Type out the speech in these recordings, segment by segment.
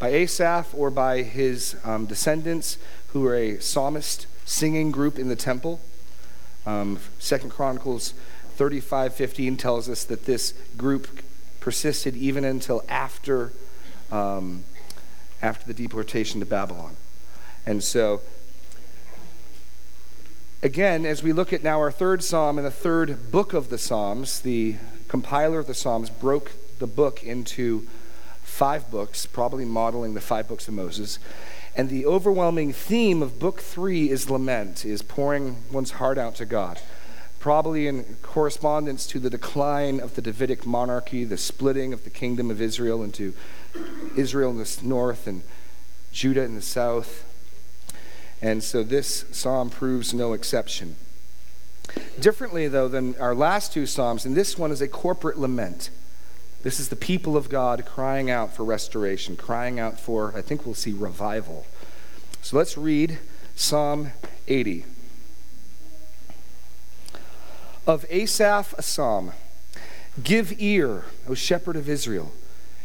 by Asaph or by his um, descendants who were a psalmist singing group in the temple. Um, Second Chronicles 35:15 tells us that this group persisted even until after um, after the deportation to Babylon. And so again, as we look at now our third psalm and the third book of the Psalms, the compiler of the Psalms broke the book into five books, probably modeling the five books of Moses. And the overwhelming theme of book three is lament, is pouring one's heart out to God. Probably in correspondence to the decline of the Davidic monarchy, the splitting of the kingdom of Israel into Israel in the north and Judah in the south, and so this psalm proves no exception. Differently, though, than our last two psalms, and this one is a corporate lament. This is the people of God crying out for restoration, crying out for, I think we'll see, revival. So let's read Psalm 80. Of Asaph, a psalm. Give ear, O shepherd of Israel,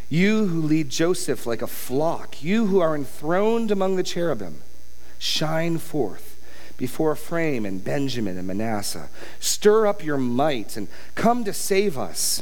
you who lead Joseph like a flock, you who are enthroned among the cherubim. Shine forth before Ephraim and Benjamin and Manasseh. Stir up your might and come to save us.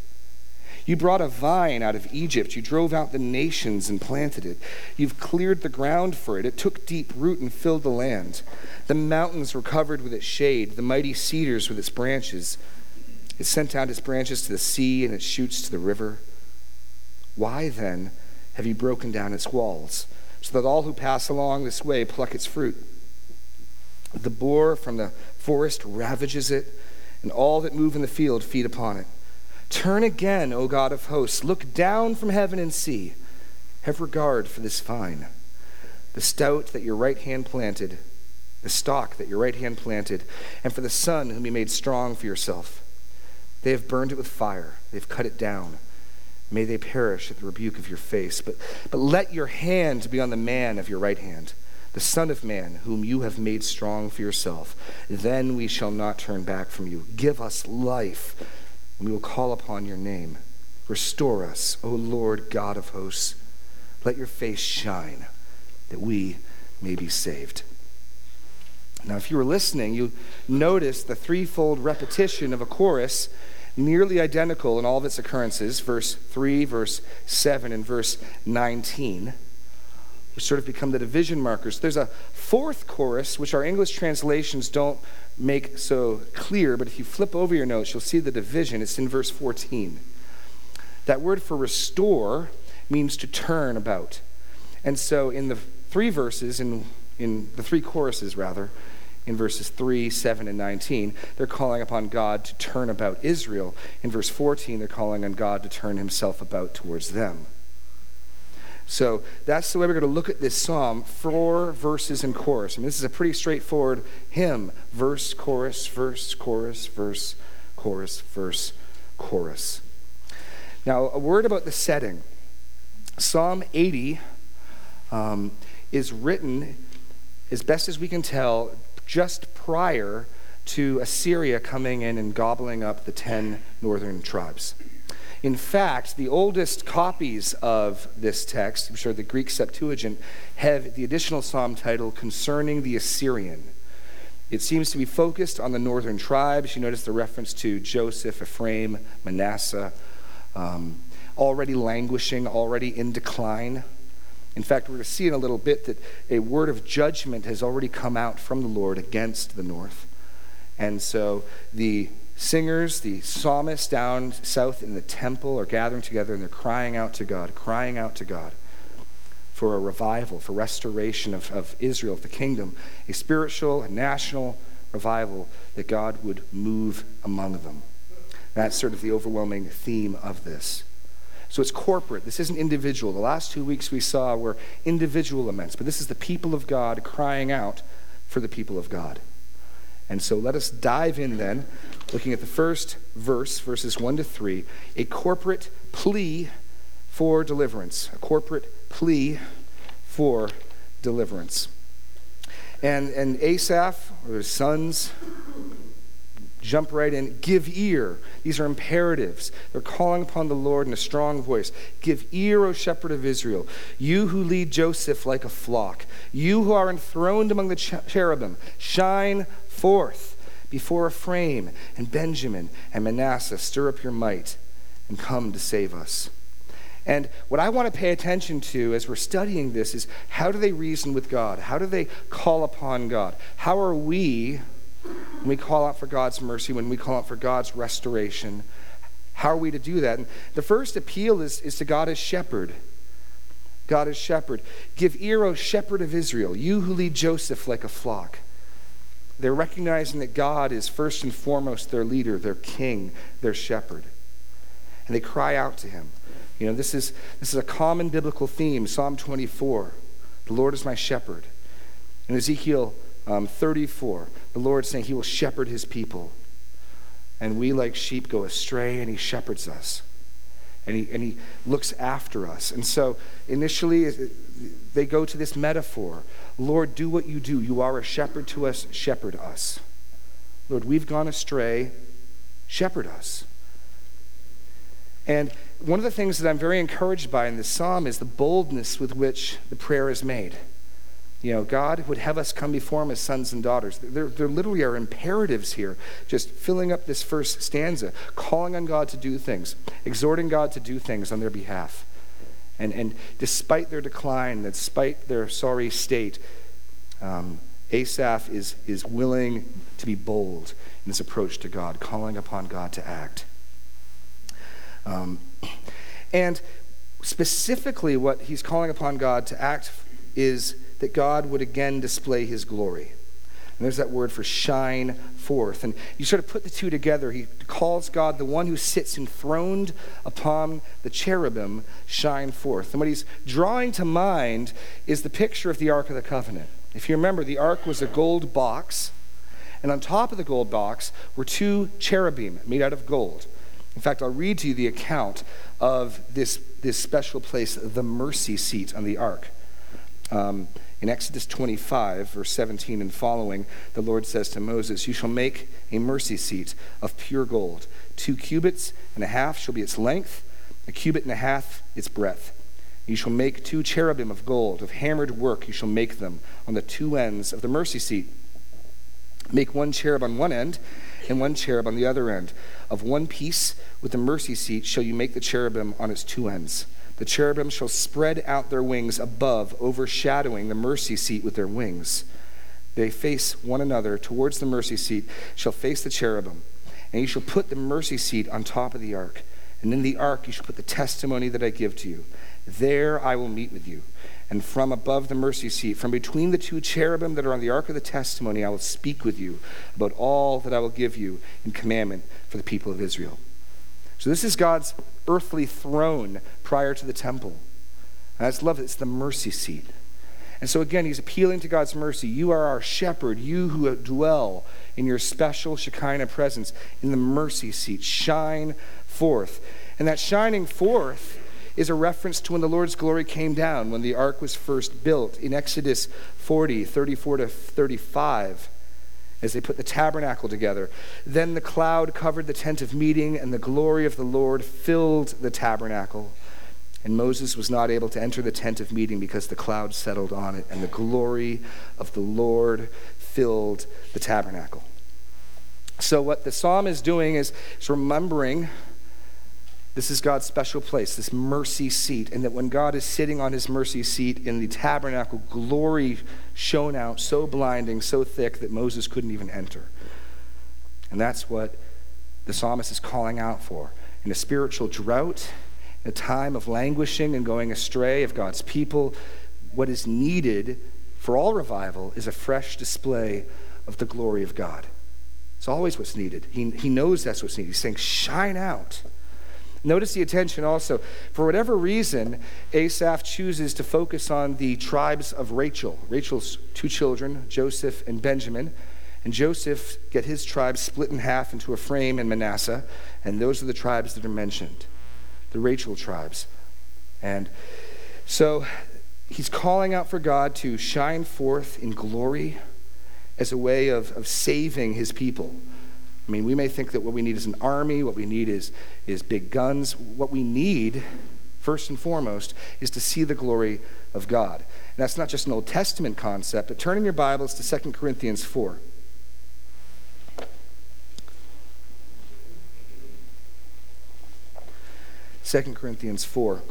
You brought a vine out of Egypt. You drove out the nations and planted it. You've cleared the ground for it. It took deep root and filled the land. The mountains were covered with its shade, the mighty cedars with its branches. It sent out its branches to the sea and its shoots to the river. Why then have you broken down its walls? so that all who pass along this way pluck its fruit. The boar from the forest ravages it, and all that move in the field feed upon it. Turn again, O God of hosts. Look down from heaven and see. Have regard for this vine, the stout that your right hand planted, the stalk that your right hand planted, and for the son whom you made strong for yourself. They have burned it with fire, they've cut it down. May they perish at the rebuke of your face. But, but let your hand be on the man of your right hand, the Son of Man, whom you have made strong for yourself. Then we shall not turn back from you. Give us life, and we will call upon your name. Restore us, O Lord God of hosts. Let your face shine, that we may be saved. Now, if you were listening, you noticed the threefold repetition of a chorus nearly identical in all of its occurrences, verse 3, verse 7, and verse 19, which sort of become the division markers. There's a fourth chorus, which our English translations don't make so clear, but if you flip over your notes, you'll see the division. It's in verse 14. That word for restore means to turn about. And so in the three verses, in, in the three choruses, rather, in verses 3, 7, and 19, they're calling upon God to turn about Israel. In verse 14, they're calling on God to turn himself about towards them. So that's the way we're going to look at this psalm four verses and chorus. I mean, this is a pretty straightforward hymn verse, chorus, verse, chorus, verse, chorus, verse, chorus. Now, a word about the setting Psalm 80 um, is written, as best as we can tell, just prior to Assyria coming in and gobbling up the 10 northern tribes. In fact, the oldest copies of this text, I'm sure the Greek Septuagint, have the additional psalm title concerning the Assyrian. It seems to be focused on the northern tribes. You notice the reference to Joseph, Ephraim, Manasseh, um, already languishing, already in decline. In fact, we're going to see in a little bit that a word of judgment has already come out from the Lord against the north. And so the singers, the psalmists down south in the temple are gathering together and they're crying out to God, crying out to God for a revival, for restoration of, of Israel, of the kingdom, a spiritual, a national revival that God would move among them. That's sort of the overwhelming theme of this. So it's corporate. This isn't individual. The last two weeks we saw were individual laments, but this is the people of God crying out for the people of God. And so let us dive in then, looking at the first verse, verses 1 to 3, a corporate plea for deliverance. A corporate plea for deliverance. And, and Asaph, or his sons, jump right in. Give ear. These are imperatives. They're calling upon the Lord in a strong voice. Give ear, O shepherd of Israel, you who lead Joseph like a flock, you who are enthroned among the cherubim, shine forth before Ephraim and Benjamin and Manasseh. Stir up your might and come to save us. And what I want to pay attention to as we're studying this is how do they reason with God? How do they call upon God? How are we when we call out for God's mercy, when we call out for God's restoration, how are we to do that? And the first appeal is, is to God as shepherd. God as shepherd. Give ear, O shepherd of Israel, you who lead Joseph like a flock. They're recognizing that God is first and foremost their leader, their king, their shepherd. And they cry out to him. You know, this is, this is a common biblical theme, Psalm 24. The Lord is my shepherd. In Ezekiel um, 34, the Lord saying he will shepherd his people. And we, like sheep, go astray, and he shepherds us. And he, and he looks after us. And so initially, they go to this metaphor Lord, do what you do. You are a shepherd to us, shepherd us. Lord, we've gone astray, shepherd us. And one of the things that I'm very encouraged by in this psalm is the boldness with which the prayer is made. You know, God would have us come before him as sons and daughters. There, there literally are imperatives here, just filling up this first stanza, calling on God to do things, exhorting God to do things on their behalf. And, and despite their decline, despite their sorry state, um, Asaph is, is willing to be bold in his approach to God, calling upon God to act. Um, and specifically, what he's calling upon God to act is that God would again display his glory. And there's that word for shine forth. And you sort of put the two together. He calls God the one who sits enthroned upon the cherubim, shine forth. And what he's drawing to mind is the picture of the Ark of the Covenant. If you remember, the Ark was a gold box, and on top of the gold box were two cherubim made out of gold. In fact, I'll read to you the account of this, this special place, the mercy seat on the Ark. Um, in Exodus 25, verse 17 and following, the Lord says to Moses, You shall make a mercy seat of pure gold. Two cubits and a half shall be its length, a cubit and a half its breadth. You shall make two cherubim of gold, of hammered work you shall make them on the two ends of the mercy seat. Make one cherub on one end and one cherub on the other end. Of one piece with the mercy seat shall you make the cherubim on its two ends. The cherubim shall spread out their wings above, overshadowing the mercy seat with their wings. They face one another towards the mercy seat, shall face the cherubim. And you shall put the mercy seat on top of the ark. And in the ark you shall put the testimony that I give to you. There I will meet with you. And from above the mercy seat, from between the two cherubim that are on the ark of the testimony, I will speak with you about all that I will give you in commandment for the people of Israel. So this is God's earthly throne prior to the temple. And I just love it. It's the mercy seat. And so again, he's appealing to God's mercy. You are our shepherd, you who dwell in your special Shekinah presence in the mercy seat. Shine forth. And that shining forth is a reference to when the Lord's glory came down, when the ark was first built in Exodus 40, 34 to 35 as they put the tabernacle together. Then the cloud covered the tent of meeting, and the glory of the Lord filled the tabernacle. And Moses was not able to enter the tent of meeting because the cloud settled on it, and the glory of the Lord filled the tabernacle. So, what the psalm is doing is, is remembering this is God's special place, this mercy seat, and that when God is sitting on his mercy seat in the tabernacle, glory shone out so blinding, so thick that Moses couldn't even enter. And that's what the psalmist is calling out for. In a spiritual drought, in a time of languishing and going astray of God's people, what is needed for all revival is a fresh display of the glory of God. It's always what's needed. He, he knows that's what's needed. He's saying, shine out. Notice the attention also. For whatever reason, Asaph chooses to focus on the tribes of Rachel. Rachel's two children, Joseph and Benjamin. And Joseph get his tribe split in half into Ephraim and Manasseh, and those are the tribes that are mentioned, the Rachel tribes. And so he's calling out for God to shine forth in glory as a way of, of saving his people. I mean, we may think that what we need is an army, what we need is, is big guns. What we need, first and foremost, is to see the glory of God. And that's not just an Old Testament concept, but turn in your Bibles to 2 Corinthians 4. Second Corinthians 4.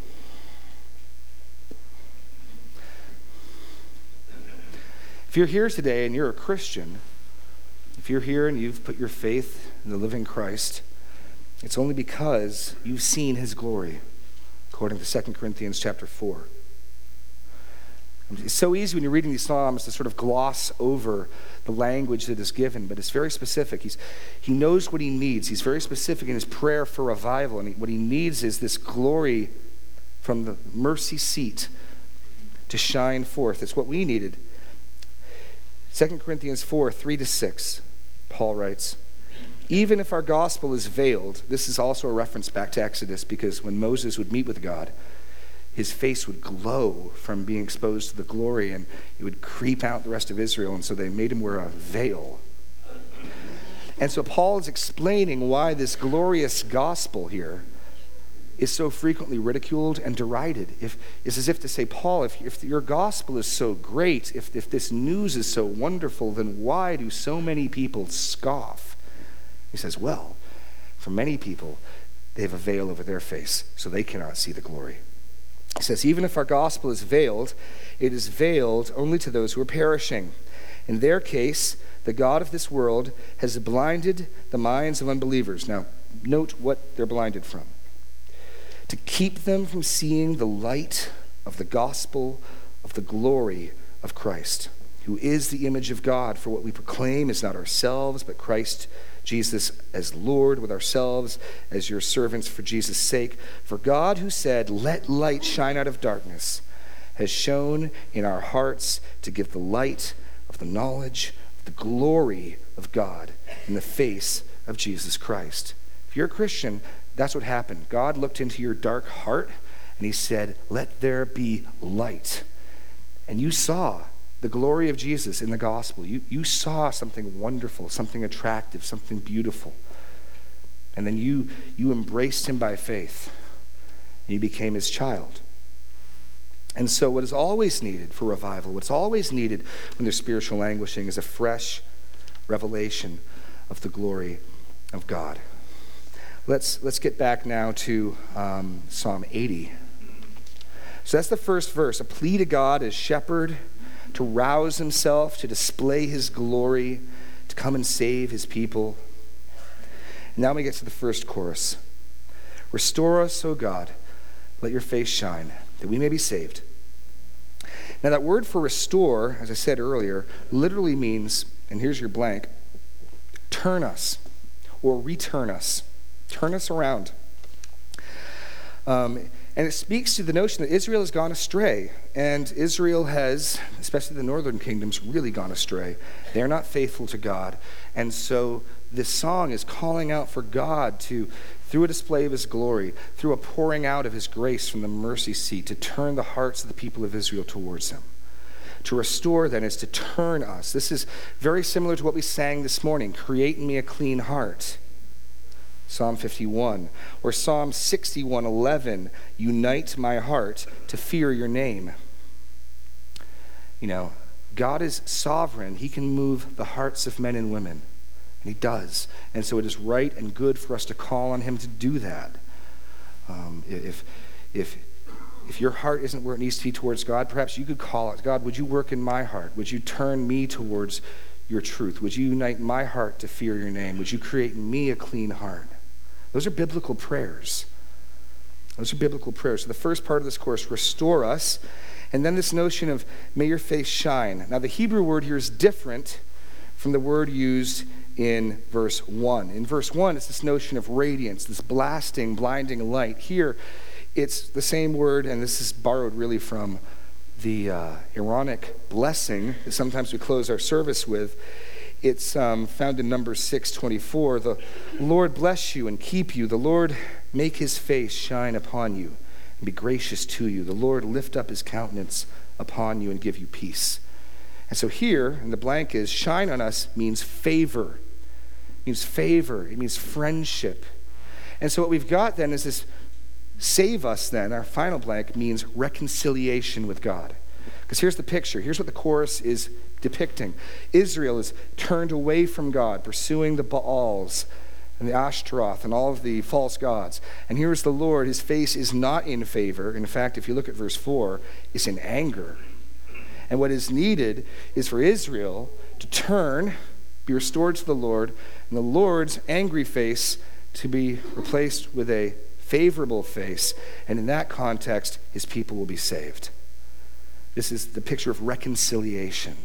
If you're here today and you're a Christian, if you're here and you've put your faith in the living Christ, it's only because you've seen his glory, according to 2 Corinthians chapter 4. It's so easy when you're reading these Psalms to sort of gloss over the language that is given, but it's very specific. He's, he knows what he needs. He's very specific in his prayer for revival, and he, what he needs is this glory from the mercy seat to shine forth. It's what we needed 2 Corinthians 4 3 to 6, Paul writes, Even if our gospel is veiled, this is also a reference back to Exodus because when Moses would meet with God, his face would glow from being exposed to the glory and it would creep out the rest of Israel. And so they made him wear a veil. And so Paul is explaining why this glorious gospel here is so frequently ridiculed and derided. If, it's as if to say, Paul, if, if your gospel is so great, if, if this news is so wonderful, then why do so many people scoff? He says, Well, for many people, they have a veil over their face, so they cannot see the glory. He says, Even if our gospel is veiled, it is veiled only to those who are perishing. In their case, the God of this world has blinded the minds of unbelievers. Now, note what they're blinded from to keep them from seeing the light of the gospel of the glory of Christ, who is the image of God. For what we proclaim is not ourselves, but Christ Jesus as Lord, with ourselves as your servants for Jesus' sake. For God, who said, Let light shine out of darkness, has shone in our hearts to give the light of the knowledge of the glory of God in the face of Jesus Christ. If you're a Christian, that's what happened. God looked into your dark heart and he said, Let there be light. And you saw the glory of Jesus in the gospel. You, you saw something wonderful, something attractive, something beautiful. And then you, you embraced him by faith. And you became his child. And so, what is always needed for revival, what's always needed when there's spiritual languishing, is a fresh revelation of the glory of God. Let's, let's get back now to um, Psalm 80. So that's the first verse a plea to God as shepherd to rouse himself, to display his glory, to come and save his people. Now we get to the first chorus Restore us, O God, let your face shine, that we may be saved. Now, that word for restore, as I said earlier, literally means, and here's your blank, turn us or return us. Turn us around. Um, and it speaks to the notion that Israel has gone astray. And Israel has, especially the northern kingdoms, really gone astray. They're not faithful to God. And so this song is calling out for God to, through a display of his glory, through a pouring out of his grace from the mercy seat, to turn the hearts of the people of Israel towards him. To restore, then, is to turn us. This is very similar to what we sang this morning create in me a clean heart. Psalm 51, or Psalm 61:11, unite my heart to fear your name. You know, God is sovereign. He can move the hearts of men and women, and He does. And so it is right and good for us to call on Him to do that. Um, if, if, if your heart isn't where it needs to be towards God, perhaps you could call it God, would you work in my heart? Would you turn me towards your truth? Would you unite my heart to fear your name? Would you create in me a clean heart? Those are biblical prayers. Those are biblical prayers. So the first part of this course, restore us. And then this notion of may your face shine. Now, the Hebrew word here is different from the word used in verse 1. In verse 1, it's this notion of radiance, this blasting, blinding light. Here, it's the same word, and this is borrowed really from the uh, Aaronic blessing that sometimes we close our service with. It's um, found in Numbers 6:24. The Lord bless you and keep you. The Lord make his face shine upon you and be gracious to you. The Lord lift up his countenance upon you and give you peace. And so here, and the blank is shine on us means favor. It means favor. It means friendship. And so what we've got then is this save us then, our final blank means reconciliation with God. Because here's the picture. Here's what the chorus is depicting Israel is turned away from God, pursuing the Baals and the Ashtaroth and all of the false gods. And here's the Lord. His face is not in favor. In fact, if you look at verse 4, it's in anger. And what is needed is for Israel to turn, be restored to the Lord, and the Lord's angry face to be replaced with a favorable face. And in that context, his people will be saved. This is the picture of reconciliation.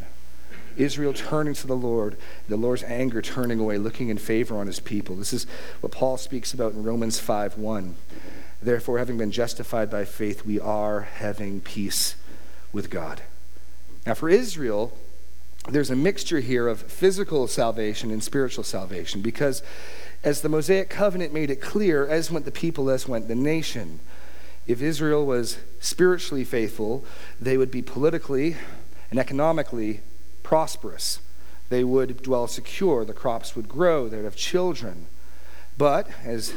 Israel turning to the Lord, the Lord's anger turning away, looking in favor on his people. This is what Paul speaks about in Romans 5 1. Therefore, having been justified by faith, we are having peace with God. Now, for Israel, there's a mixture here of physical salvation and spiritual salvation because, as the Mosaic covenant made it clear, as went the people, as went the nation. If Israel was spiritually faithful, they would be politically and economically prosperous. They would dwell secure. The crops would grow. They would have children. But, as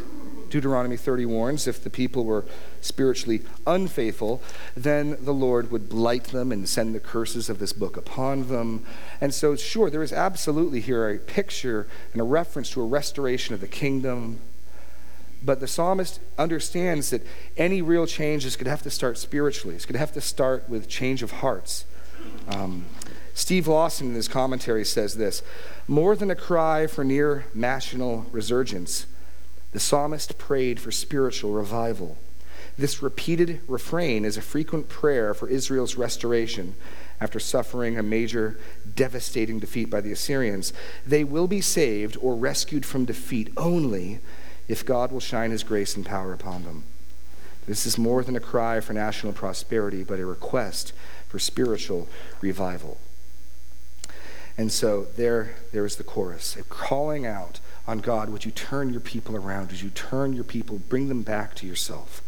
Deuteronomy 30 warns, if the people were spiritually unfaithful, then the Lord would blight them and send the curses of this book upon them. And so, sure, there is absolutely here a picture and a reference to a restoration of the kingdom. But the psalmist understands that any real change is going to have to start spiritually. It's going to have to start with change of hearts. Um, Steve Lawson, in his commentary, says this More than a cry for near national resurgence, the psalmist prayed for spiritual revival. This repeated refrain is a frequent prayer for Israel's restoration after suffering a major, devastating defeat by the Assyrians. They will be saved or rescued from defeat only if God will shine his grace and power upon them. This is more than a cry for national prosperity, but a request for spiritual revival. And so there, there is the chorus, calling out on God, would you turn your people around? Would you turn your people, bring them back to yourself?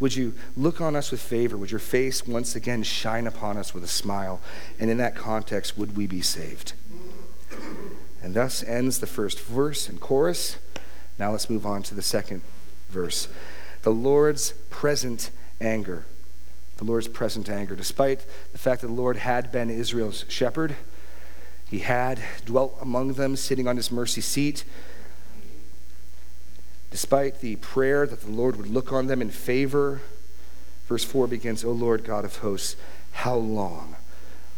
Would you look on us with favor? Would your face once again shine upon us with a smile? And in that context, would we be saved? And thus ends the first verse and chorus. Now let's move on to the second verse. The Lord's present anger. The Lord's present anger. Despite the fact that the Lord had been Israel's shepherd, he had dwelt among them, sitting on his mercy seat. Despite the prayer that the Lord would look on them in favor, verse 4 begins, O Lord God of hosts, how long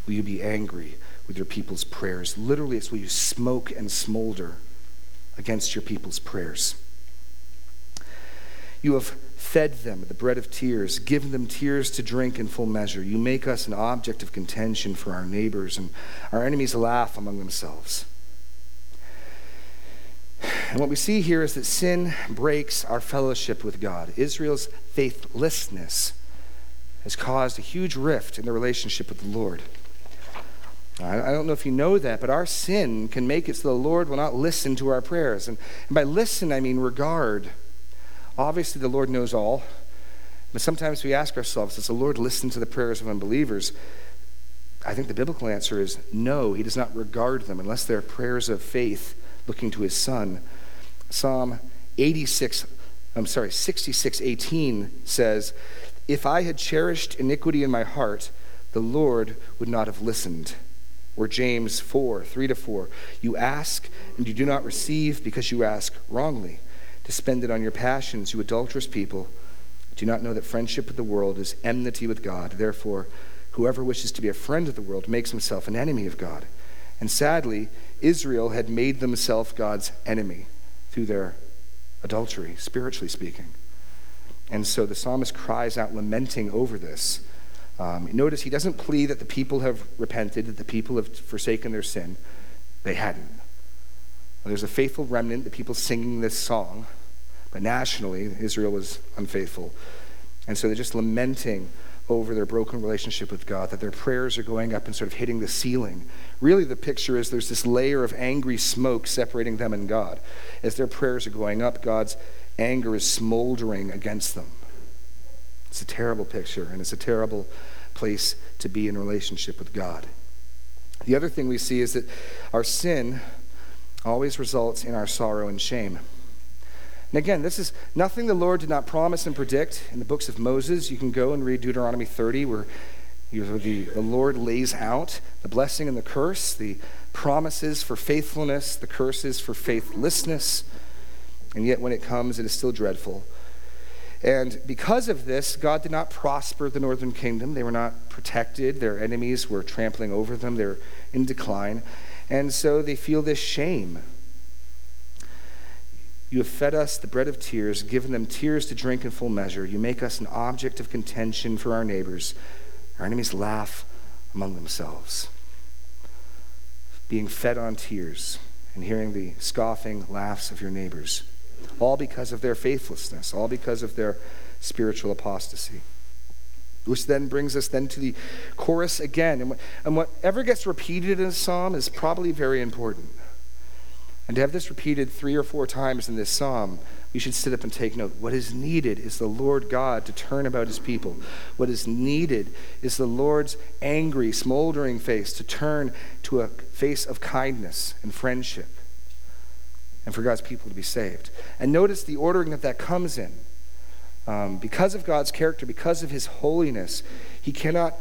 will you be angry with your people's prayers? Literally, it's will you smoke and smolder against your people's prayers. You have fed them the bread of tears, given them tears to drink in full measure. You make us an object of contention for our neighbors, and our enemies laugh among themselves. And what we see here is that sin breaks our fellowship with God. Israel's faithlessness has caused a huge rift in the relationship with the Lord. I don't know if you know that, but our sin can make it so the Lord will not listen to our prayers. And, by listen, I mean regard. Obviously, the Lord knows all, but sometimes we ask ourselves, does the Lord listen to the prayers of unbelievers? I think the biblical answer is no, he does not regard them unless they're prayers of faith looking to his son. Psalm 86, I'm sorry, 66, 18 says, If I had cherished iniquity in my heart, the Lord would not have listened. Or James 4, 3 to 4, you ask and you do not receive because you ask wrongly to spend it on your passions, you adulterous people. Do not know that friendship with the world is enmity with God. Therefore, whoever wishes to be a friend of the world makes himself an enemy of God. And sadly, Israel had made themselves God's enemy through their adultery, spiritually speaking. And so the psalmist cries out, lamenting over this. Um, notice he doesn't plead that the people have repented, that the people have forsaken their sin. They hadn't. There's a faithful remnant, the people singing this song, but nationally, Israel was unfaithful. And so they're just lamenting over their broken relationship with God, that their prayers are going up and sort of hitting the ceiling. Really, the picture is there's this layer of angry smoke separating them and God. As their prayers are going up, God's anger is smoldering against them. It's a terrible picture, and it's a terrible place to be in relationship with God. The other thing we see is that our sin always results in our sorrow and shame. And again, this is nothing the Lord did not promise and predict in the books of Moses. You can go and read Deuteronomy 30, where the, the Lord lays out the blessing and the curse, the promises for faithfulness, the curses for faithlessness. And yet, when it comes, it is still dreadful. And because of this, God did not prosper the northern kingdom. They were not protected. Their enemies were trampling over them. They're in decline. And so they feel this shame. You have fed us the bread of tears, given them tears to drink in full measure. You make us an object of contention for our neighbors. Our enemies laugh among themselves. Being fed on tears and hearing the scoffing laughs of your neighbors all because of their faithlessness, all because of their spiritual apostasy. Which then brings us then to the chorus again. And, and whatever gets repeated in a psalm is probably very important. And to have this repeated three or four times in this psalm, we should sit up and take note. What is needed is the Lord God to turn about his people. What is needed is the Lord's angry, smoldering face to turn to a face of kindness and friendship and for God's people to be saved. And notice the ordering that that comes in. Um, because of God's character, because of his holiness, he cannot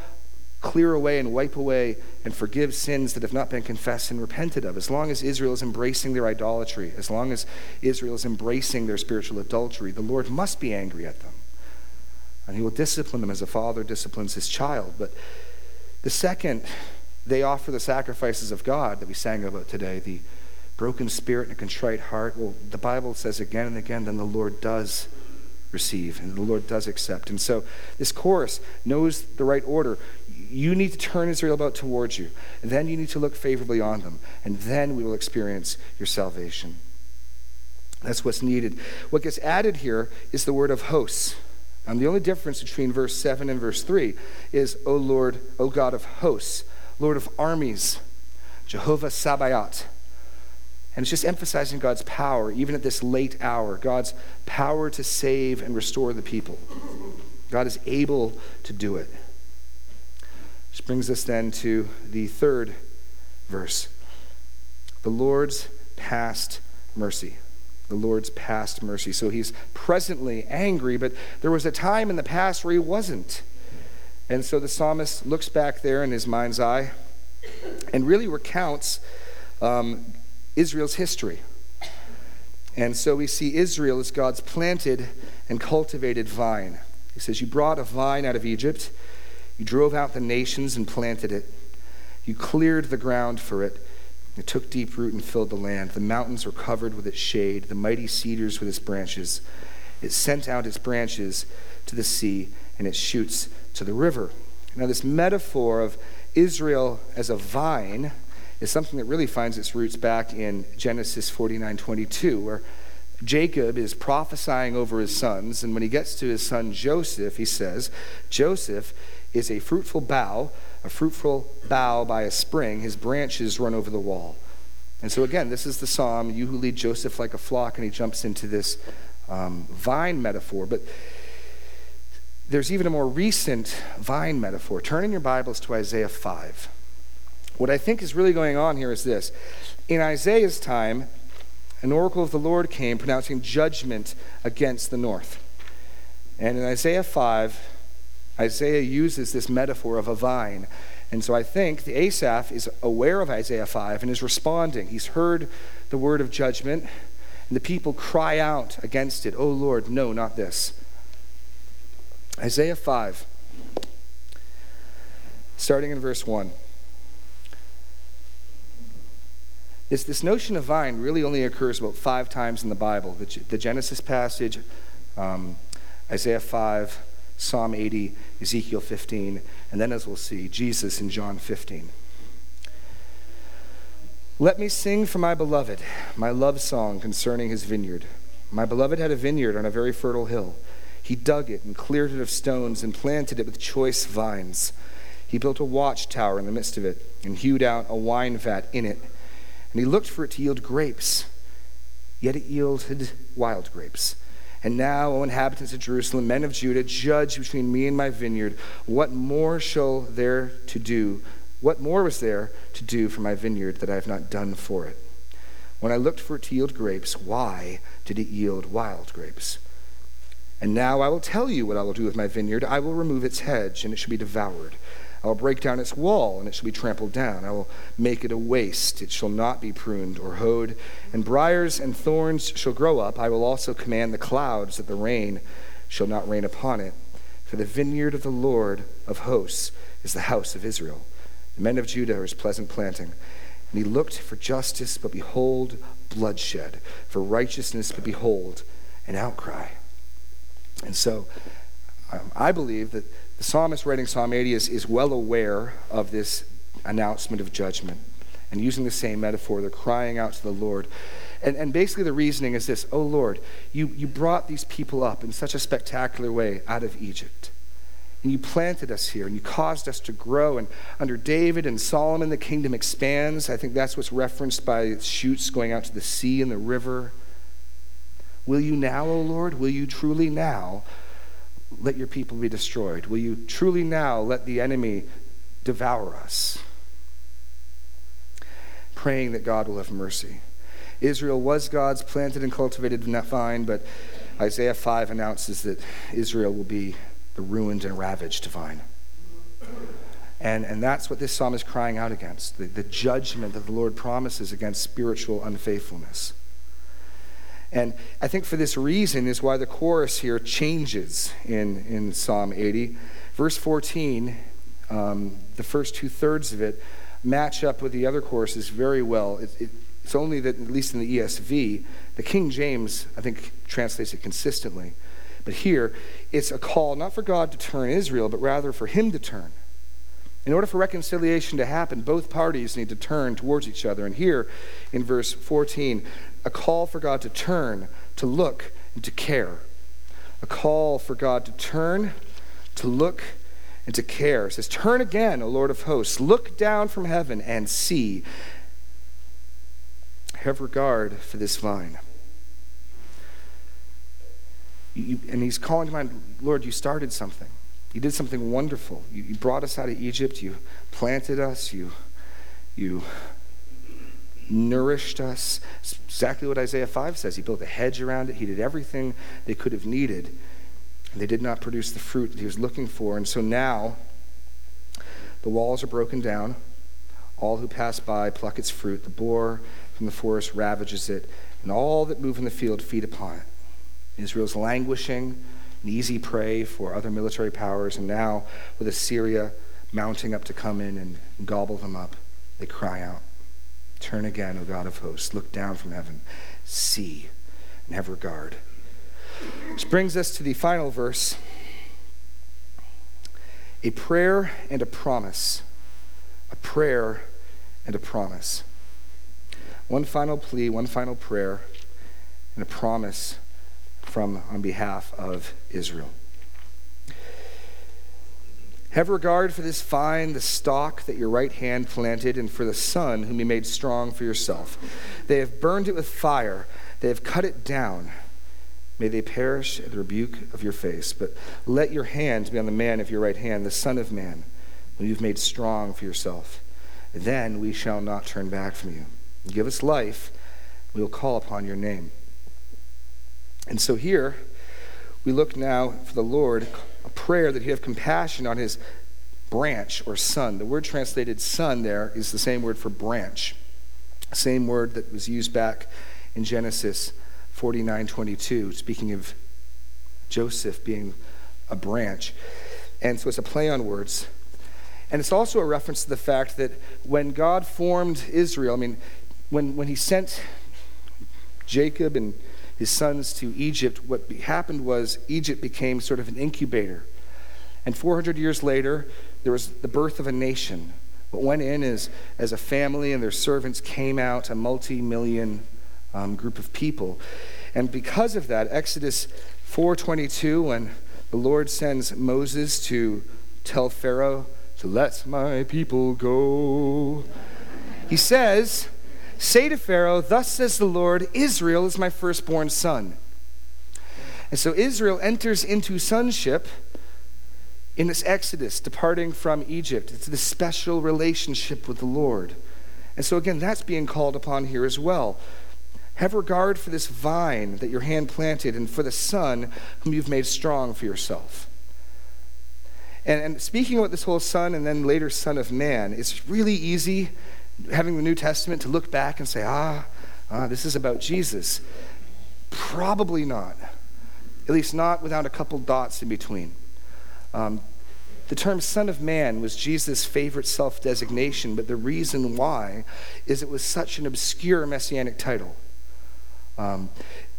clear away and wipe away and forgive sins that have not been confessed and repented of. As long as Israel is embracing their idolatry, as long as Israel is embracing their spiritual adultery, the Lord must be angry at them. And he will discipline them as a father disciplines his child. But the second they offer the sacrifices of God that we sang about today, the broken spirit and a contrite heart, well, the Bible says again and again, then the Lord does receive and the Lord does accept. And so this chorus knows the right order. You need to turn Israel about towards you, and then you need to look favorably on them, and then we will experience your salvation. That's what's needed. What gets added here is the word of hosts. And the only difference between verse 7 and verse 3 is, O Lord, O God of hosts, Lord of armies, Jehovah Sabaoth. And it's just emphasizing God's power, even at this late hour, God's power to save and restore the people. God is able to do it. Which brings us then to the third verse the Lord's past mercy. The Lord's past mercy. So he's presently angry, but there was a time in the past where he wasn't. And so the psalmist looks back there in his mind's eye and really recounts um, Israel's history. And so we see Israel as God's planted and cultivated vine. He says, You brought a vine out of Egypt, you drove out the nations and planted it, you cleared the ground for it. It took deep root and filled the land. The mountains were covered with its shade, the mighty cedars with its branches. It sent out its branches to the sea and its shoots to the river. Now, this metaphor of Israel as a vine is something that really finds its roots back in Genesis 49 22, where Jacob is prophesying over his sons, and when he gets to his son Joseph, he says, Joseph is a fruitful bough, a fruitful bough by a spring, his branches run over the wall. And so, again, this is the psalm, you who lead Joseph like a flock, and he jumps into this um, vine metaphor. But there's even a more recent vine metaphor. Turn in your Bibles to Isaiah 5. What I think is really going on here is this. In Isaiah's time, an oracle of the Lord came pronouncing judgment against the north. And in Isaiah 5, Isaiah uses this metaphor of a vine. And so I think the Asaph is aware of Isaiah 5 and is responding. He's heard the word of judgment, and the people cry out against it. Oh Lord, no, not this. Isaiah 5, starting in verse 1. This, this notion of vine really only occurs about five times in the Bible the, the Genesis passage, um, Isaiah 5, Psalm 80, Ezekiel 15, and then, as we'll see, Jesus in John 15. Let me sing for my beloved my love song concerning his vineyard. My beloved had a vineyard on a very fertile hill. He dug it and cleared it of stones and planted it with choice vines. He built a watchtower in the midst of it and hewed out a wine vat in it. And he looked for it to yield grapes, yet it yielded wild grapes. And now, O inhabitants of Jerusalem, men of Judah, judge between me and my vineyard. What more shall there to do? What more was there to do for my vineyard that I have not done for it? When I looked for it to yield grapes, why did it yield wild grapes? And now I will tell you what I will do with my vineyard. I will remove its hedge, and it shall be devoured. I will break down its wall, and it shall be trampled down. I will make it a waste. It shall not be pruned or hoed. And briers and thorns shall grow up. I will also command the clouds that the rain shall not rain upon it. For the vineyard of the Lord of hosts is the house of Israel. The men of Judah are his pleasant planting. And he looked for justice, but behold, bloodshed. For righteousness, but behold, an outcry. And so um, I believe that the psalmist writing Psalm 80 is, is well aware of this announcement of judgment. And using the same metaphor, they're crying out to the Lord. And, and basically, the reasoning is this Oh Lord, you, you brought these people up in such a spectacular way out of Egypt. And you planted us here and you caused us to grow. And under David and Solomon, the kingdom expands. I think that's what's referenced by shoots going out to the sea and the river. Will you now, O Lord, will you truly now let your people be destroyed? Will you truly now let the enemy devour us? Praying that God will have mercy. Israel was God's planted and cultivated vine, but Isaiah 5 announces that Israel will be the ruined and ravaged vine. And, and that's what this psalm is crying out against the, the judgment that the Lord promises against spiritual unfaithfulness. And I think for this reason is why the chorus here changes in, in Psalm 80. Verse 14, um, the first two thirds of it match up with the other choruses very well. It, it, it's only that, at least in the ESV, the King James, I think, translates it consistently. But here, it's a call not for God to turn Israel, but rather for him to turn. In order for reconciliation to happen, both parties need to turn towards each other. And here in verse 14, a call for God to turn, to look, and to care. A call for God to turn, to look, and to care. It says, Turn again, O Lord of hosts. Look down from heaven and see. Have regard for this vine. You, and he's calling to mind, Lord, you started something. You did something wonderful. You, you brought us out of Egypt. You planted us. You, you nourished us. It's exactly what Isaiah 5 says. He built a hedge around it. He did everything they could have needed. And they did not produce the fruit that he was looking for. And so now the walls are broken down. All who pass by pluck its fruit. The boar from the forest ravages it. And all that move in the field feed upon it. Israel's languishing an easy prey for other military powers, and now with Assyria mounting up to come in and gobble them up, they cry out, Turn again, O God of hosts, look down from heaven, see, and have regard. Which brings us to the final verse a prayer and a promise. A prayer and a promise. One final plea, one final prayer, and a promise from on behalf of Israel. Have regard for this vine, the stalk that your right hand planted, and for the son whom you made strong for yourself. They have burned it with fire, they have cut it down. May they perish at the rebuke of your face. But let your hand be on the man of your right hand, the Son of Man, whom you've made strong for yourself. Then we shall not turn back from you. Give us life, we will call upon your name. And so here, we look now for the Lord, prayer that he have compassion on his branch or son. The word translated son there is the same word for branch, same word that was used back in Genesis 49:22, speaking of Joseph being a branch. And so it's a play on words. And it's also a reference to the fact that when God formed Israel, I mean, when, when he sent Jacob and his sons to Egypt, what happened was Egypt became sort of an incubator. And 400 years later, there was the birth of a nation, What went in is as a family and their servants came out, a multi million um, group of people. And because of that, Exodus 4:22, when the Lord sends Moses to tell Pharaoh to let my people go, he says, "Say to Pharaoh, thus says the Lord, Israel is my firstborn son." And so Israel enters into sonship in this exodus, departing from Egypt. It's this special relationship with the Lord. And so, again, that's being called upon here as well. Have regard for this vine that your hand planted and for the son whom you've made strong for yourself. And, and speaking about this whole son and then later son of man, it's really easy having the New Testament to look back and say, ah, ah this is about Jesus. Probably not. At least not without a couple dots in between. Um, the term Son of Man was Jesus' favorite self designation, but the reason why is it was such an obscure messianic title. Um,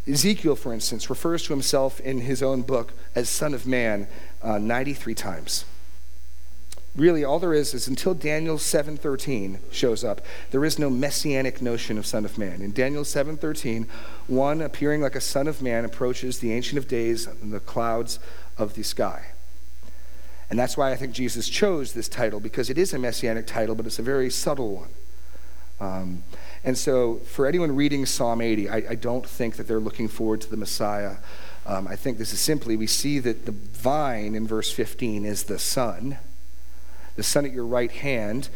Ezekiel, for instance, refers to himself in his own book as Son of Man uh, 93 times. Really, all there is is until Daniel 7:13 shows up, there is no messianic notion of Son of Man. In Daniel 7:13, one appearing like a Son of Man approaches the Ancient of Days in the clouds of the sky. And that's why I think Jesus chose this title, because it is a messianic title, but it's a very subtle one. Um, and so, for anyone reading Psalm 80, I, I, don't think that they're looking forward to the Messiah. Um, I think this is simply we see that the vine in verse 15 is the son. The son at your right hand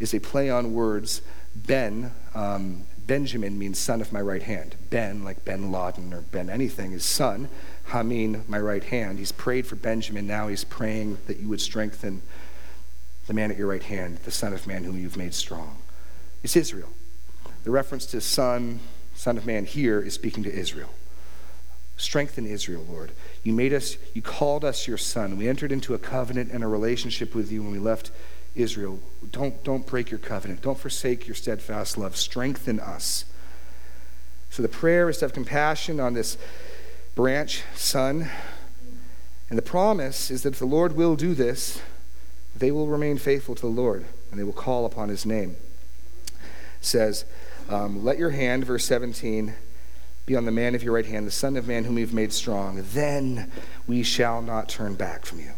is a play on words. Ben, um, Benjamin means son of my right hand. Ben, like Ben Laden or Ben anything, is son. Hamin, my right hand. He's prayed for Benjamin. Now he's praying that you would strengthen the man at your right hand, the Son of Man whom you've made strong. It's Israel. The reference to Son, Son of Man here is speaking to Israel. Strengthen Israel, Lord. You made us, you called us your son. We entered into a covenant and a relationship with you when we left Israel. Don't, don't break your covenant. Don't forsake your steadfast love. Strengthen us. So the prayer is to have compassion on this branch, son. And the promise is that if the Lord will do this, they will remain faithful to the Lord and they will call upon his name. It says, um, Let your hand, verse 17, be on the man of your right hand, the Son of Man whom you've made strong. Then we shall not turn back from you.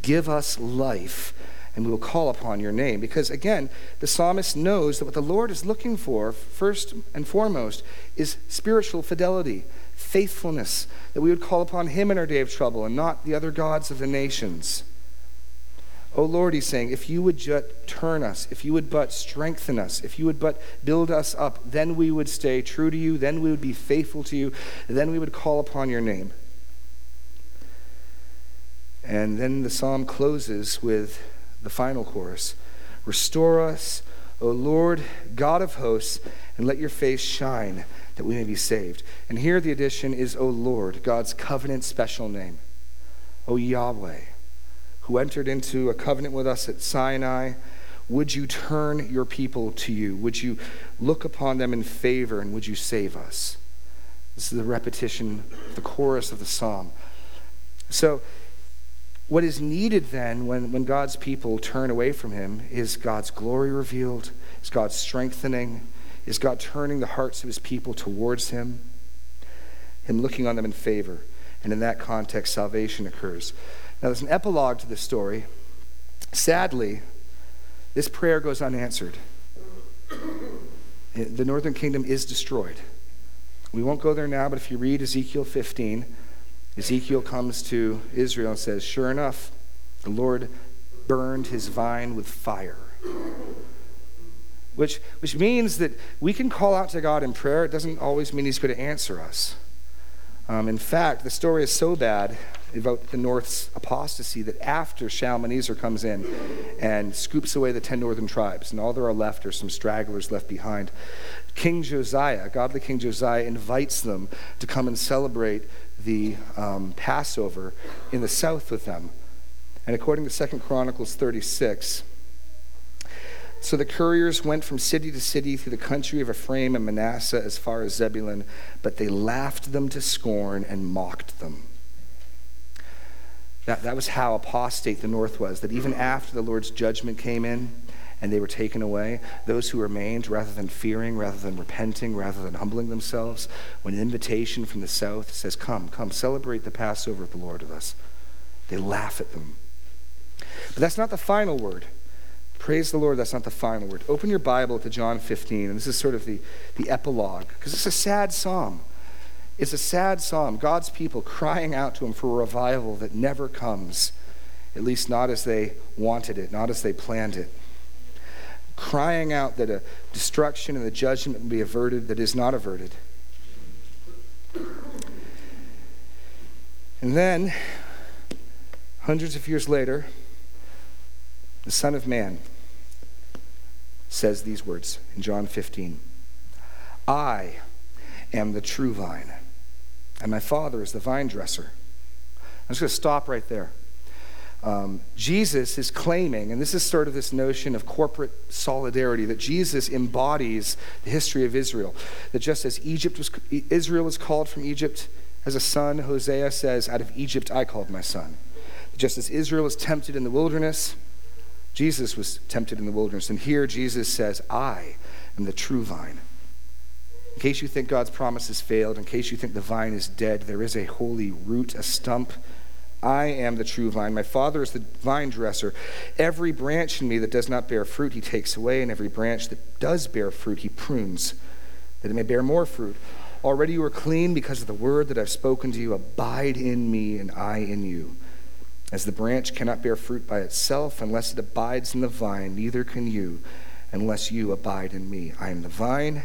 Give us life and we will call upon your name. Because again, the psalmist knows that what the Lord is looking for, first and foremost, is spiritual fidelity faithfulness, that we would call upon Him in our day of trouble and not the other gods of the nations. Oh Lord, he's saying, if you would just turn us, if you would but strengthen us, if you would but build us up, then we would stay true to you, then we would be faithful to you, then we would call upon your name. And then the psalm closes with the final chorus Restore us, O Lord, God of hosts, and let your face shine that we may be saved. And here the addition is, O Lord, God's covenant special name. O Yahweh, who entered into a covenant with us at Sinai, would you turn your people to you? Would you look upon them in favor and would you save us? This is the repetition, the chorus of the psalm. So, what is needed then when, when God's people turn away from Him is God's glory revealed, is God's strengthening, is God turning the hearts of his people towards him, him looking on them in favor. And in that context, salvation occurs. Now, there's an epilogue to this story. Sadly, this prayer goes unanswered. The northern kingdom is destroyed. We won't go there now, but if you read Ezekiel 15, Ezekiel comes to Israel and says, Sure enough, the Lord burned his vine with fire which, which means that we can call out to God in prayer. It doesn't always mean He's going to answer us. Um, in fact, the story is so bad about the North's apostasy that after Shalmaneser comes in and scoops away the ten northern tribes, and all there are left are some stragglers left behind, King Josiah, godly King Josiah, invites them to come and celebrate the um, Passover in the south with them. And according to Second Chronicles 36, so the couriers went from city to city through the country of Ephraim and Manasseh as far as Zebulun, but they laughed them to scorn and mocked them. That, that was how apostate the north was, that even after the Lord's judgment came in, and they were taken away. Those who remained, rather than fearing, rather than repenting, rather than humbling themselves, when an invitation from the south says, Come, come, celebrate the Passover of the Lord with us, they laugh at them. But that's not the final word. Praise the Lord, that's not the final word. Open your Bible to John 15, and this is sort of the, the epilogue, because it's a sad psalm. It's a sad psalm. God's people crying out to Him for a revival that never comes, at least not as they wanted it, not as they planned it. Crying out that a destruction and the judgment will be averted that is not averted. And then, hundreds of years later, the Son of Man says these words in John 15 I am the true vine, and my Father is the vine dresser. I'm just going to stop right there. Um, Jesus is claiming, and this is sort of this notion of corporate solidarity, that Jesus embodies the history of Israel. That just as Egypt was, Israel was called from Egypt as a son, Hosea says, Out of Egypt I called my son. Just as Israel was tempted in the wilderness, Jesus was tempted in the wilderness. And here Jesus says, I am the true vine. In case you think God's promise has failed, in case you think the vine is dead, there is a holy root, a stump. I am the true vine. My Father is the vine dresser. Every branch in me that does not bear fruit, he takes away, and every branch that does bear fruit, he prunes, that it may bear more fruit. Already you are clean because of the word that I've spoken to you. Abide in me, and I in you. As the branch cannot bear fruit by itself unless it abides in the vine, neither can you unless you abide in me. I am the vine,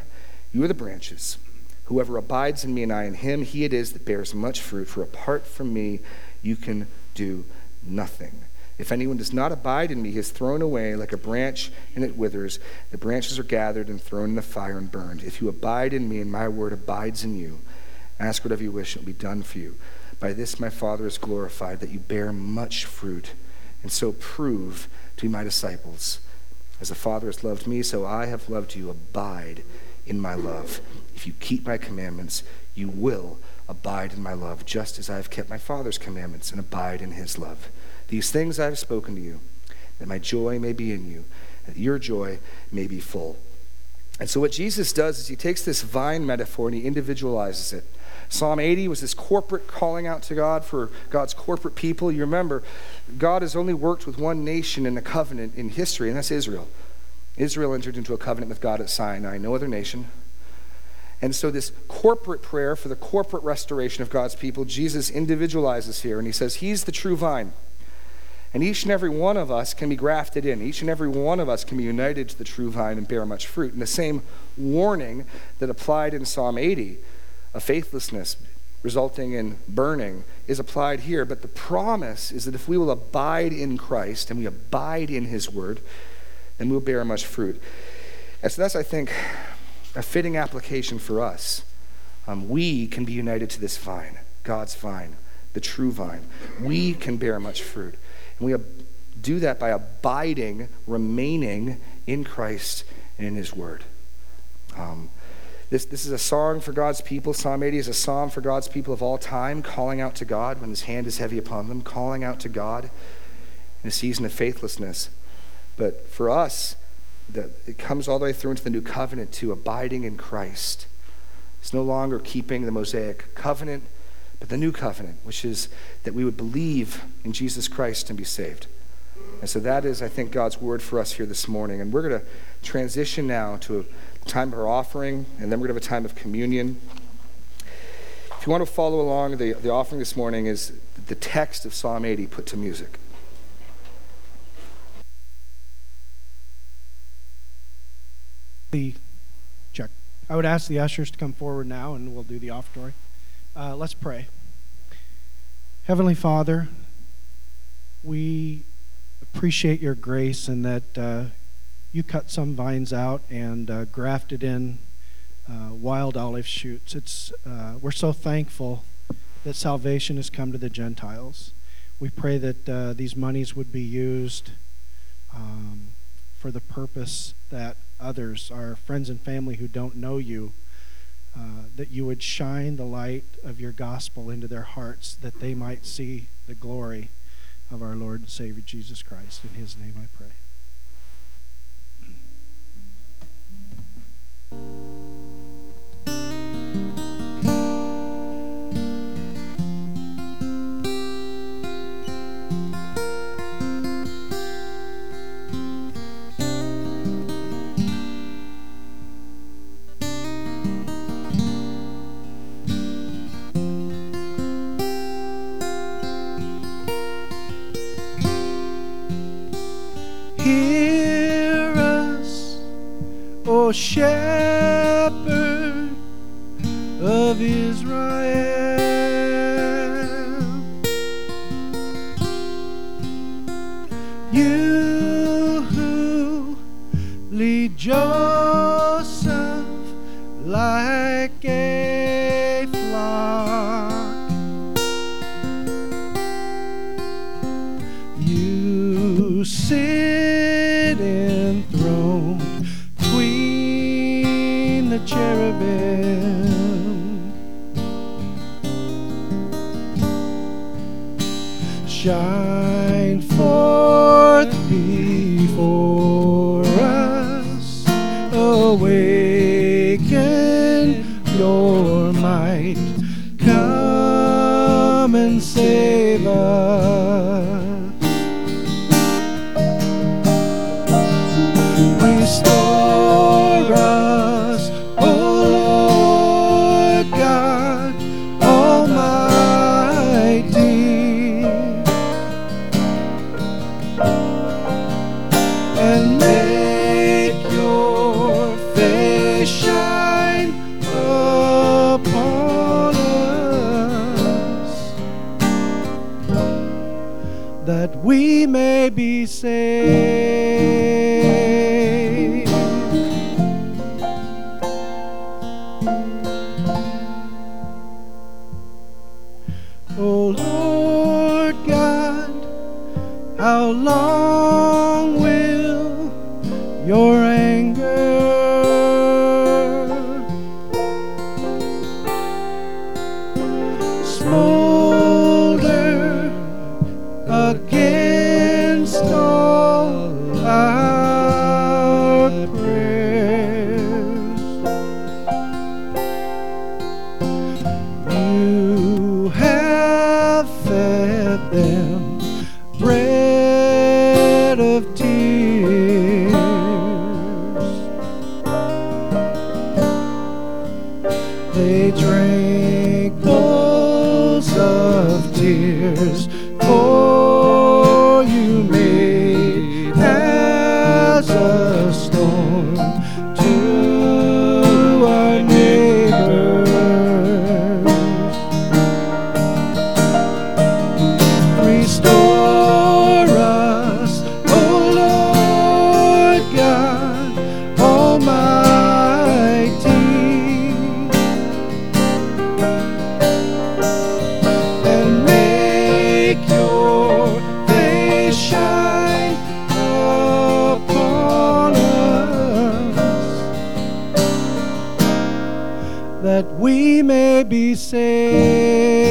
you are the branches. Whoever abides in me and I in him, he it is that bears much fruit, for apart from me, you can do nothing. If anyone does not abide in me, he is thrown away like a branch and it withers. The branches are gathered and thrown in the fire and burned. If you abide in me and my word abides in you, ask whatever you wish, it will be done for you. By this my Father is glorified, that you bear much fruit, and so prove to be my disciples. As the Father has loved me, so I have loved you. Abide in my love. If you keep my commandments, you will abide in my love, just as I have kept my Father's commandments and abide in his love. These things I have spoken to you, that my joy may be in you, that your joy may be full. And so, what Jesus does is he takes this vine metaphor and he individualizes it. Psalm 80 was this corporate calling out to God for God's corporate people. You remember, God has only worked with one nation in a covenant in history, and that's Israel. Israel entered into a covenant with God at Sinai, no other nation. And so, this corporate prayer for the corporate restoration of God's people, Jesus individualizes here, and he says, He's the true vine. And each and every one of us can be grafted in. Each and every one of us can be united to the true vine and bear much fruit. And the same warning that applied in Psalm 80 a faithlessness resulting in burning is applied here. But the promise is that if we will abide in Christ and we abide in His Word, then we'll bear much fruit. And so that's, I think, a fitting application for us. Um, we can be united to this vine, God's vine, the true vine. We can bear much fruit. And we ab- do that by abiding, remaining in Christ and in His Word. Um, this, this is a song for God's people. Psalm 80 is a psalm for God's people of all time, calling out to God when his hand is heavy upon them, calling out to God in a season of faithlessness. But for us, the, it comes all the way through into the new covenant to abiding in Christ. It's no longer keeping the Mosaic covenant, but the new covenant, which is that we would believe in Jesus Christ and be saved. And so that is, I think, God's word for us here this morning. And we're going to transition now to a time of our offering, and then we're going to have a time of communion. If you want to follow along, the, the offering this morning is the text of Psalm 80 put to music. The check. I would ask the ushers to come forward now, and we'll do the offertory. Uh, let's pray. Heavenly Father, we appreciate your grace and that uh, you cut some vines out and uh, grafted in uh, wild olive shoots. It's, uh, we're so thankful that salvation has come to the Gentiles. We pray that uh, these monies would be used um, for the purpose that others, our friends and family who don't know you, uh, that you would shine the light of your gospel into their hearts, that they might see the glory of our Lord and Savior Jesus Christ. In his name I pray. Shepherd that we may be saved.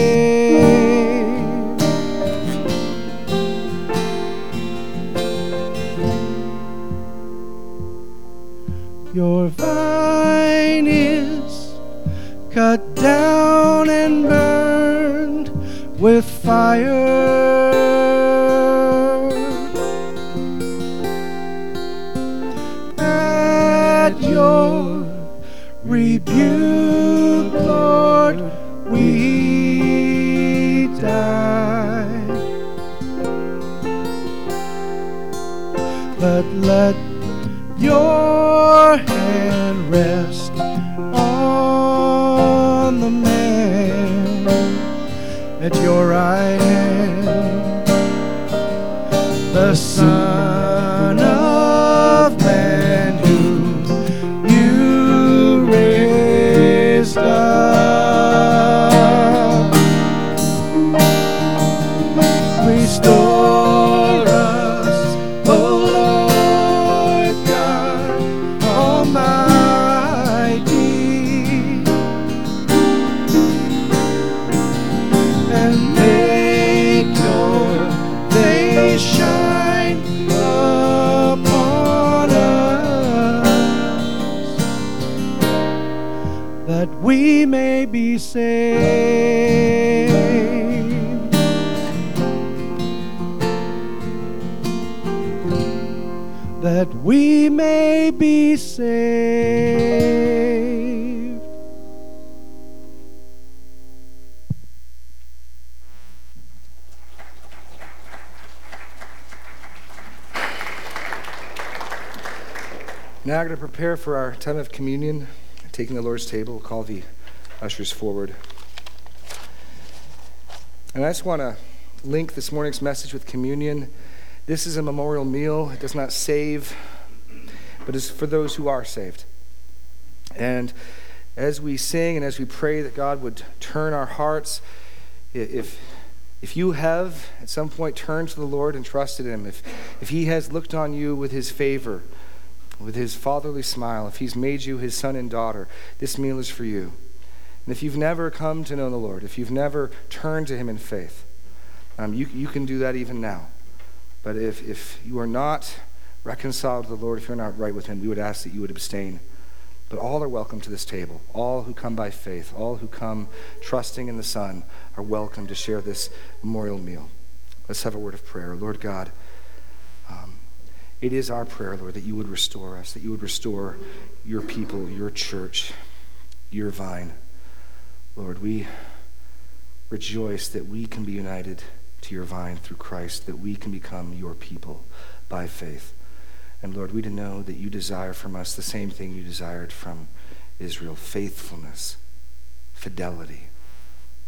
Now I'm going to prepare for our time of communion, taking the Lord's table. Call the ushers forward. And I just want to link this morning's message with communion. This is a memorial meal. It does not save, but is for those who are saved. And as we sing and as we pray that God would turn our hearts, if, if you have at some point turned to the Lord and trusted Him, if, if He has looked on you with His favor, with His fatherly smile, if He's made you His son and daughter, this meal is for you. And if you've never come to know the Lord, if you've never turned to Him in faith, um, you, you can do that even now. But if, if you are not reconciled to the Lord, if you're not right with Him, we would ask that you would abstain. But all are welcome to this table. All who come by faith, all who come trusting in the Son, are welcome to share this memorial meal. Let's have a word of prayer. Lord God, it is our prayer, Lord, that you would restore us, that you would restore your people, your church, your vine. Lord, we rejoice that we can be united to your vine through Christ, that we can become your people by faith. And Lord, we to know that you desire from us the same thing you desired from Israel faithfulness, fidelity,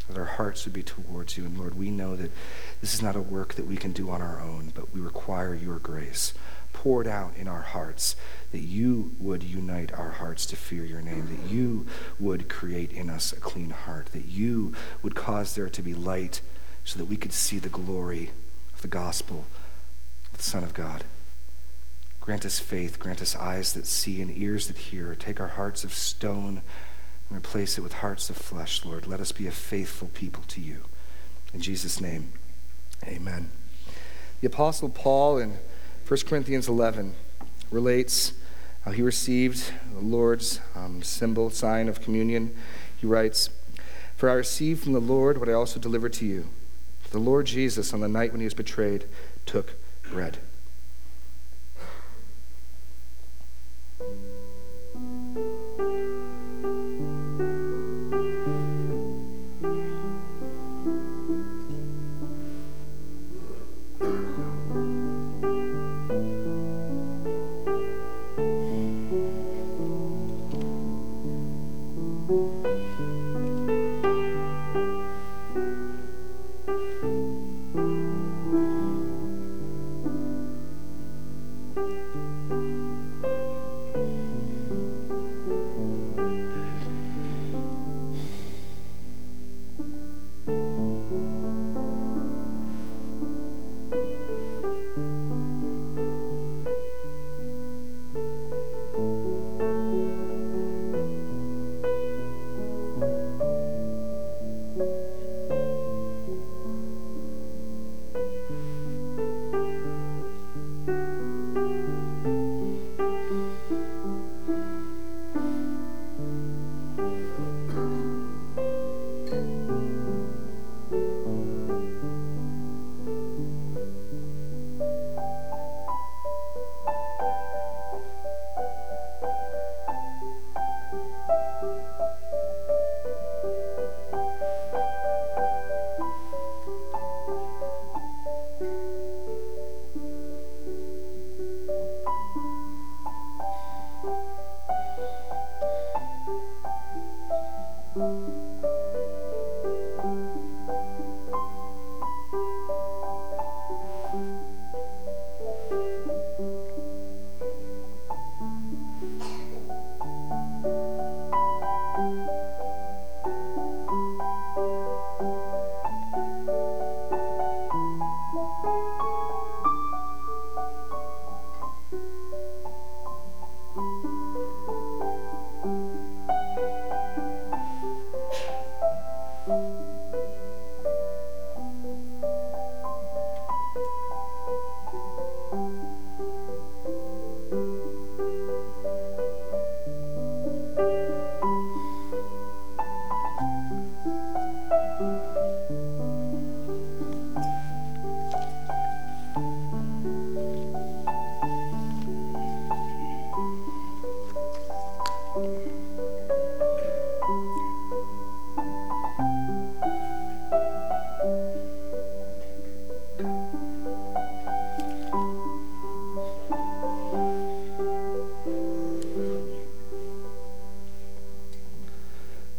that our hearts would be towards you. And Lord, we know that this is not a work that we can do on our own, but we require your grace poured out in our hearts, that you would unite our hearts to fear your name, that you would create in us a clean heart, that you would cause there to be light so that we could see the glory of the gospel of the Son of God. Grant us faith, grant us eyes that see and ears that hear. Take our hearts of stone and replace it with hearts of flesh, Lord. Let us be a faithful people to you. In Jesus' name, amen. The Apostle Paul in 1 Corinthians 11 relates how he received the Lord's um, symbol, sign of communion. He writes, For I received from the Lord what I also delivered to you the Lord Jesus, on the night when he was betrayed, took bread.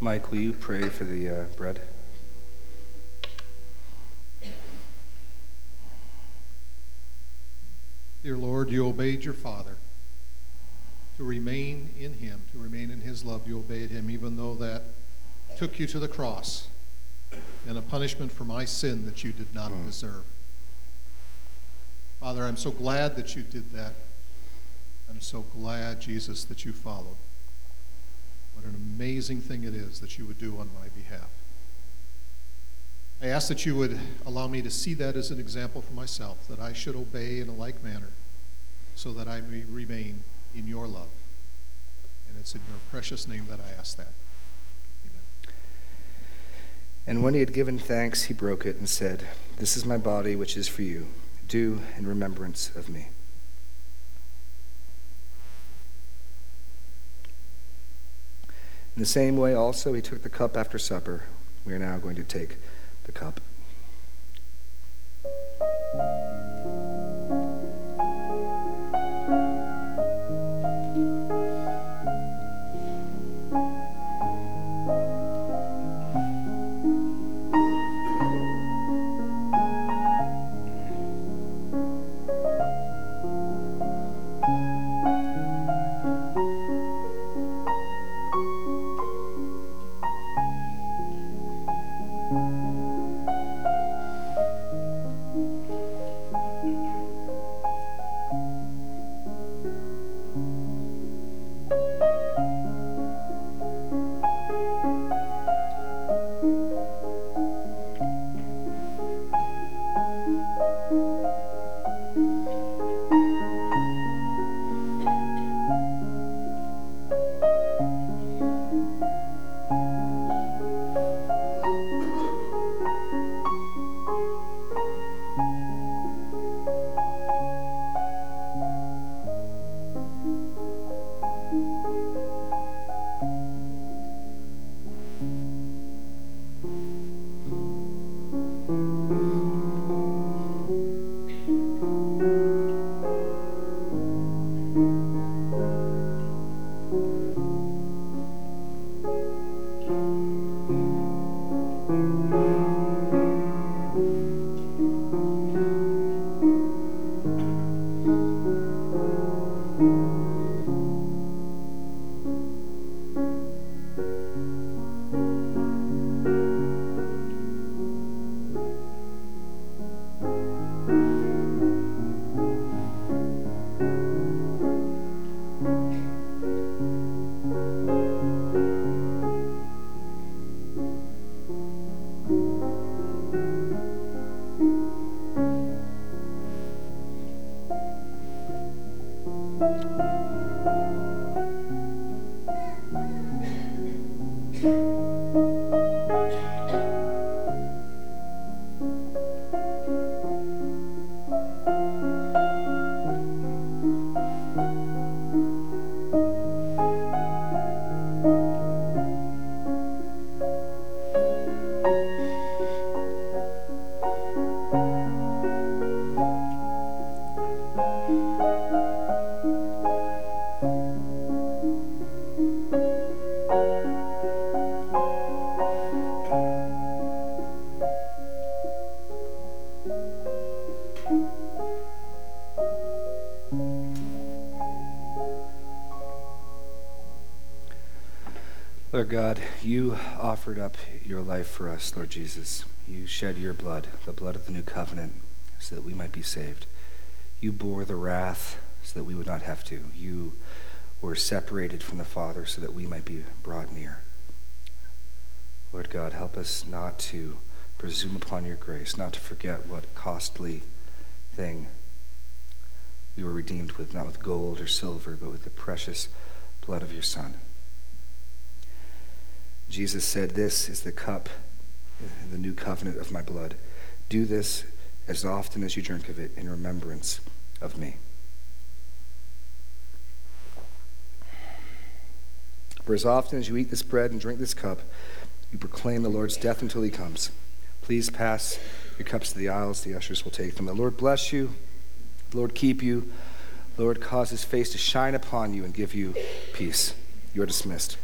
Mike, will you pray for the uh, bread? Dear Lord, you obeyed your Father to remain in him, to remain in his love. You obeyed him, even though that took you to the cross and a punishment for my sin that you did not deserve. Father, I'm so glad that you did that. I'm so glad, Jesus, that you followed. What an amazing thing it is that you would do on my behalf. I ask that you would allow me to see that as an example for myself, that I should obey in a like manner, so that I may remain in your love. And it's in your precious name that I ask that. Amen. And when he had given thanks, he broke it and said, This is my body, which is for you. Do in remembrance of me. In the same way, also, he took the cup after supper. We are now going to take the cup. Lord God, you offered up your life for us, Lord Jesus. You shed your blood, the blood of the new covenant, so that we might be saved. You bore the wrath so that we would not have to. You were separated from the Father so that we might be brought near. Lord God, help us not to presume upon your grace, not to forget what costly thing we were redeemed with, not with gold or silver, but with the precious blood of your Son. Jesus said, This is the cup, the new covenant of my blood. Do this as often as you drink of it in remembrance of me. For as often as you eat this bread and drink this cup, you proclaim the Lord's death until he comes. Please pass your cups to the aisles. The ushers will take them. The Lord bless you. The Lord keep you. The Lord cause his face to shine upon you and give you peace. You are dismissed.